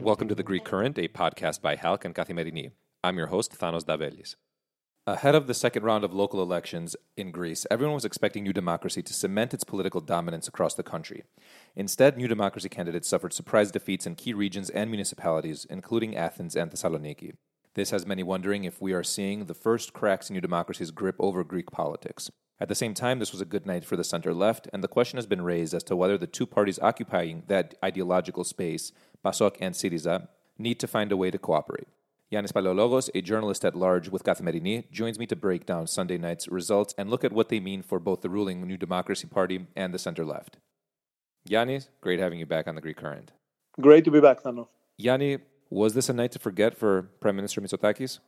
Welcome to The Greek Current, a podcast by HALC and Kathimerini. I'm your host, Thanos Davelis. Ahead of the second round of local elections in Greece, everyone was expecting New Democracy to cement its political dominance across the country. Instead, New Democracy candidates suffered surprise defeats in key regions and municipalities, including Athens and Thessaloniki. This has many wondering if we are seeing the first cracks in New Democracy's grip over Greek politics. At the same time, this was a good night for the center left, and the question has been raised as to whether the two parties occupying that ideological space, PASOK and Syriza, need to find a way to cooperate. Yannis Palaiologos, a journalist at large with Kathimerini, joins me to break down Sunday night's results and look at what they mean for both the ruling New Democracy Party and the center left. Yannis, great having you back on the Greek Current. Great to be back, Thanos. Yanni, was this a night to forget for Prime Minister Mitsotakis?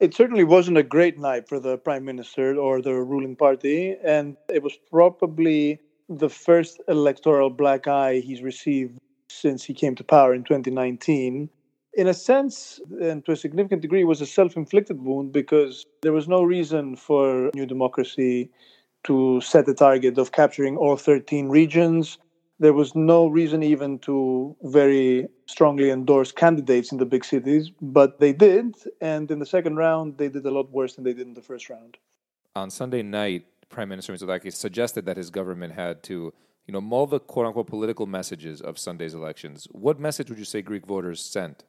It certainly wasn't a great night for the prime minister or the ruling party, and it was probably the first electoral black eye he's received since he came to power in 2019. In a sense, and to a significant degree, was a self inflicted wound because there was no reason for New Democracy to set a target of capturing all 13 regions there was no reason even to very strongly endorse candidates in the big cities, but they did. And in the second round, they did a lot worse than they did in the first round. On Sunday night, Prime Minister Mitsotakis suggested that his government had to, you know, mull the quote unquote political messages of Sunday's elections. What message would you say Greek voters sent?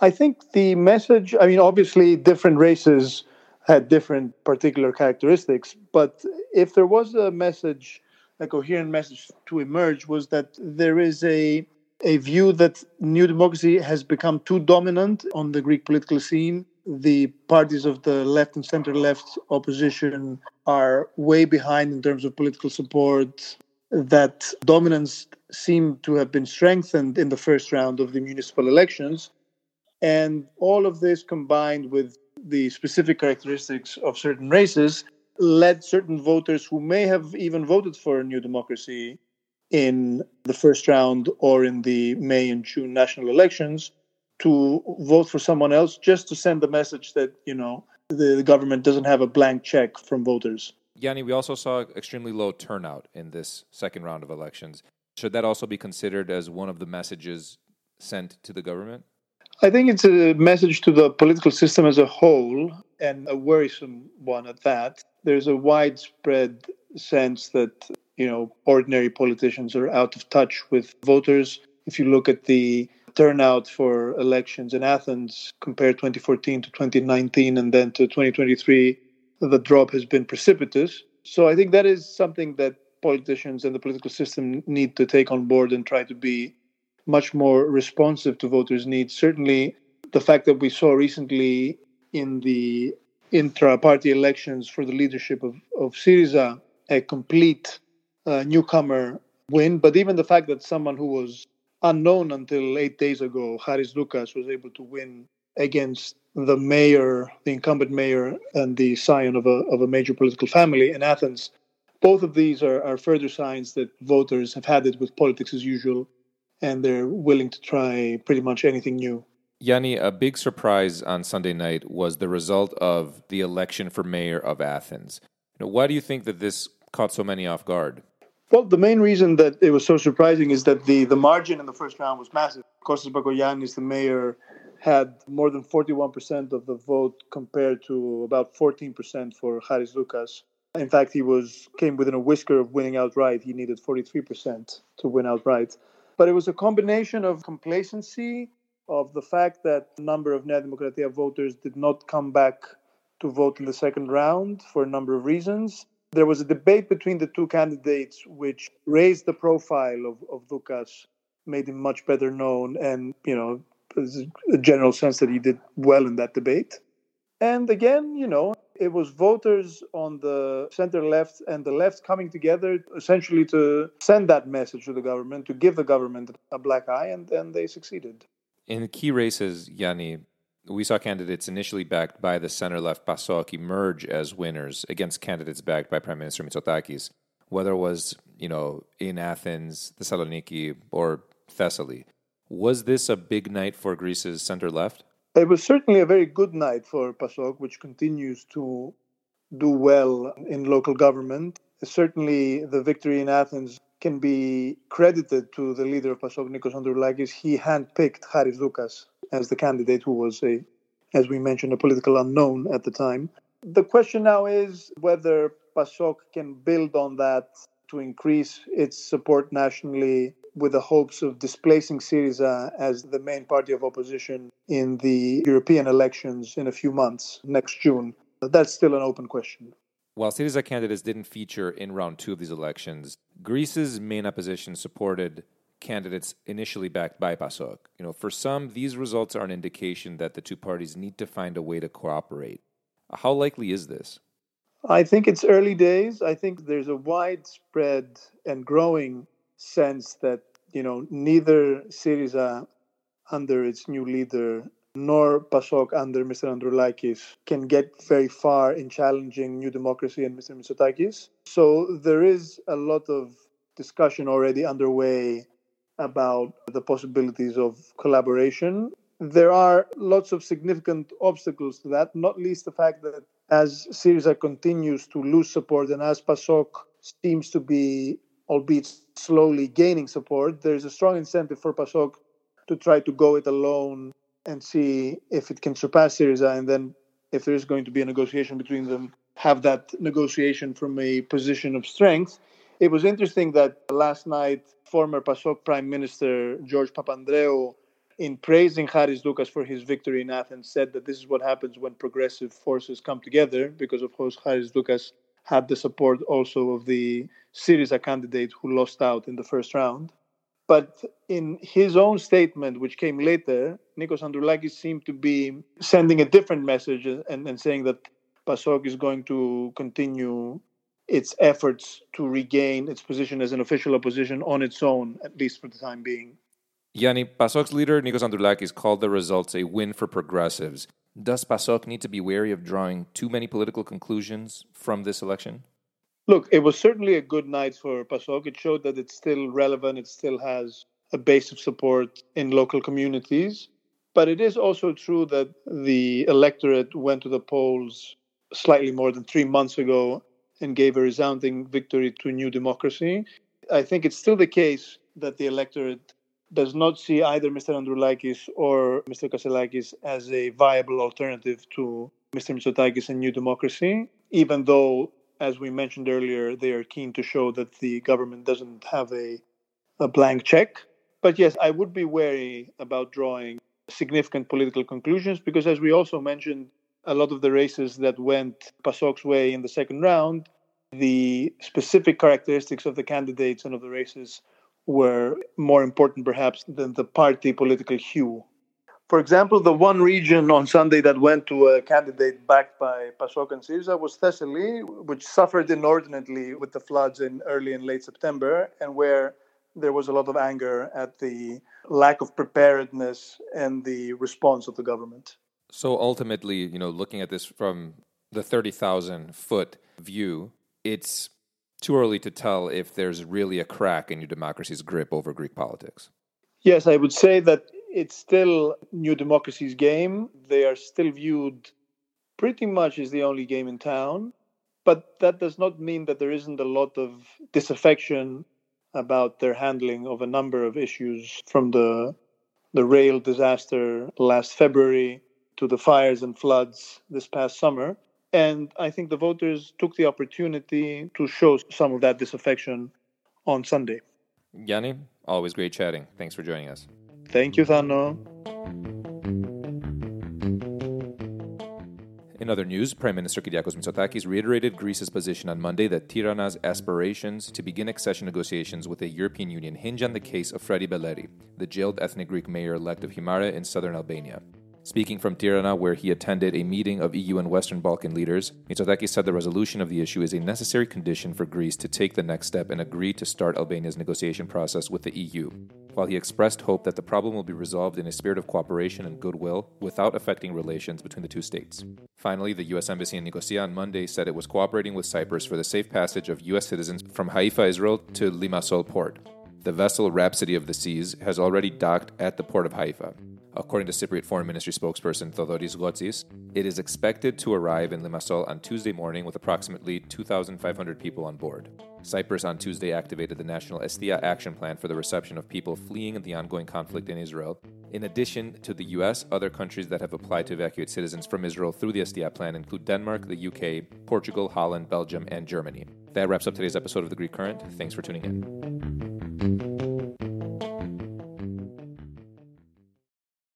I think the message, I mean, obviously, different races had different particular characteristics, but if there was a message a coherent message to emerge was that there is a a view that new democracy has become too dominant on the Greek political scene. The parties of the left and center left opposition are way behind in terms of political support. That dominance seemed to have been strengthened in the first round of the municipal elections. And all of this combined with the specific characteristics of certain races led certain voters who may have even voted for a new democracy in the first round or in the May and June national elections to vote for someone else just to send the message that, you know, the government doesn't have a blank check from voters. Yanni, we also saw extremely low turnout in this second round of elections. Should that also be considered as one of the messages sent to the government? I think it's a message to the political system as a whole and a worrisome one at that there's a widespread sense that you know ordinary politicians are out of touch with voters. If you look at the turnout for elections in Athens, compare 2014 to 2019 and then to 2023, the drop has been precipitous. So I think that is something that politicians and the political system need to take on board and try to be much more responsive to voters' needs. Certainly, the fact that we saw recently in the intra-party elections for the leadership of, of Syriza a complete uh, newcomer win. But even the fact that someone who was unknown until eight days ago, Haris Doukas, was able to win against the mayor, the incumbent mayor, and the scion of a, of a major political family in Athens. Both of these are, are further signs that voters have had it with politics as usual and they're willing to try pretty much anything new. Yanni, a big surprise on Sunday night was the result of the election for mayor of Athens. Now, why do you think that this caught so many off guard? Well, the main reason that it was so surprising is that the, the margin in the first round was massive. Kostas Bakoyannis, the mayor, had more than 41% of the vote compared to about 14% for Haris Doukas. In fact, he was came within a whisker of winning outright. He needed 43% to win outright. But it was a combination of complacency of the fact that a number of Nea voters did not come back to vote in the second round for a number of reasons. There was a debate between the two candidates which raised the profile of, of Doukas, made him much better known, and, you know, a general sense that he did well in that debate. And again, you know, it was voters on the center left and the left coming together essentially to send that message to the government, to give the government a black eye, and, and they succeeded. In key races, Yanni, we saw candidates initially backed by the center left PASOK emerge as winners against candidates backed by Prime Minister Mitsotakis, whether it was, you know, in Athens, Thessaloniki, or Thessaly. Was this a big night for Greece's center left? It was certainly a very good night for PASOK, which continues to do well in local government. certainly the victory in Athens can be credited to the leader of PASOK, Nikos Androulakis. He handpicked Haris Doukas as the candidate who was a, as we mentioned, a political unknown at the time. The question now is whether PASOK can build on that to increase its support nationally with the hopes of displacing Syriza uh, as the main party of opposition in the European elections in a few months, next June. That's still an open question. While Syriza candidates didn't feature in round two of these elections, Greece's main opposition supported candidates initially backed by PASOK. You know, for some, these results are an indication that the two parties need to find a way to cooperate. How likely is this? I think it's early days. I think there's a widespread and growing sense that you know neither Syriza uh, under its new leader nor PASOK under Mr. Androulakis can get very far in challenging New Democracy and Mr. Mitsotakis. So there is a lot of discussion already underway about the possibilities of collaboration. There are lots of significant obstacles to that, not least the fact that as Syriza continues to lose support and as PASOK seems to be, albeit slowly, gaining support, there's a strong incentive for PASOK to try to go it alone and see if it can surpass Syriza, and then if there is going to be a negotiation between them, have that negotiation from a position of strength. It was interesting that last night, former PASOK Prime Minister George Papandreou, in praising Haris Doukas for his victory in Athens, said that this is what happens when progressive forces come together, because of course Haris Doukas had the support also of the Syriza candidate who lost out in the first round. But in his own statement, which came later, Nikos Androulakis seemed to be sending a different message and, and saying that PASOK is going to continue its efforts to regain its position as an official opposition on its own, at least for the time being. Yanni, PASOK's leader, Nikos Androulakis, called the results a win for progressives. Does PASOK need to be wary of drawing too many political conclusions from this election? Look, it was certainly a good night for PASOK. It showed that it's still relevant, it still has a base of support in local communities. But it is also true that the electorate went to the polls slightly more than three months ago and gave a resounding victory to New Democracy. I think it's still the case that the electorate does not see either Mr. Androulakis or Mr. Kasselakis as a viable alternative to Mr. Mitsotakis and New Democracy, even though as we mentioned earlier, they are keen to show that the government doesn't have a, a blank check. But yes, I would be wary about drawing significant political conclusions because, as we also mentioned, a lot of the races that went PASOK's way in the second round, the specific characteristics of the candidates and of the races were more important perhaps than the party political hue for example, the one region on Sunday that went to a candidate backed by PASOK and Syriza was Thessaly, which suffered inordinately with the floods in early and late September, and where there was a lot of anger at the lack of preparedness and the response of the government. So ultimately, you know, looking at this from the 30,000 foot view, it's too early to tell if there's really a crack in New Democracy's grip over Greek politics. Yes, I would say that it's still New Democracy's game. They are still viewed pretty much as the only game in town. But that does not mean that there isn't a lot of disaffection about their handling of a number of issues from the the rail disaster last February to the fires and floods this past summer. And I think the voters took the opportunity to show some of that disaffection on Sunday. Yanni, always great chatting. Thanks for joining us. Thank you, Thano. In other news, Prime Minister Kyriakos Mitsotakis reiterated Greece's position on Monday that Tirana's aspirations to begin accession negotiations with the European Union hinge on the case of Fredi Beleri, the jailed ethnic Greek mayor elect of Himare in southern Albania. Speaking from Tirana, where he attended a meeting of EU and Western Balkan leaders, Mitsotakis said the resolution of the issue is a necessary condition for Greece to take the next step and agree to start Albania's negotiation process with the EU while he expressed hope that the problem will be resolved in a spirit of cooperation and goodwill without affecting relations between the two states. Finally, the U.S. Embassy in Nicosia on Monday said it was cooperating with Cyprus for the safe passage of U.S. citizens from Haifa, Israel to Limassol port. The vessel Rhapsody of the Seas has already docked at the port of Haifa. According to Cypriot Foreign Ministry spokesperson Thodoris Gotsis, it is expected to arrive in Limassol on Tuesday morning with approximately 2,500 people on board. Cyprus on Tuesday activated the National Estia Action Plan for the reception of people fleeing the ongoing conflict in Israel. In addition to the US, other countries that have applied to evacuate citizens from Israel through the Estia plan include Denmark, the UK, Portugal, Holland, Belgium, and Germany. That wraps up today's episode of The Greek Current. Thanks for tuning in.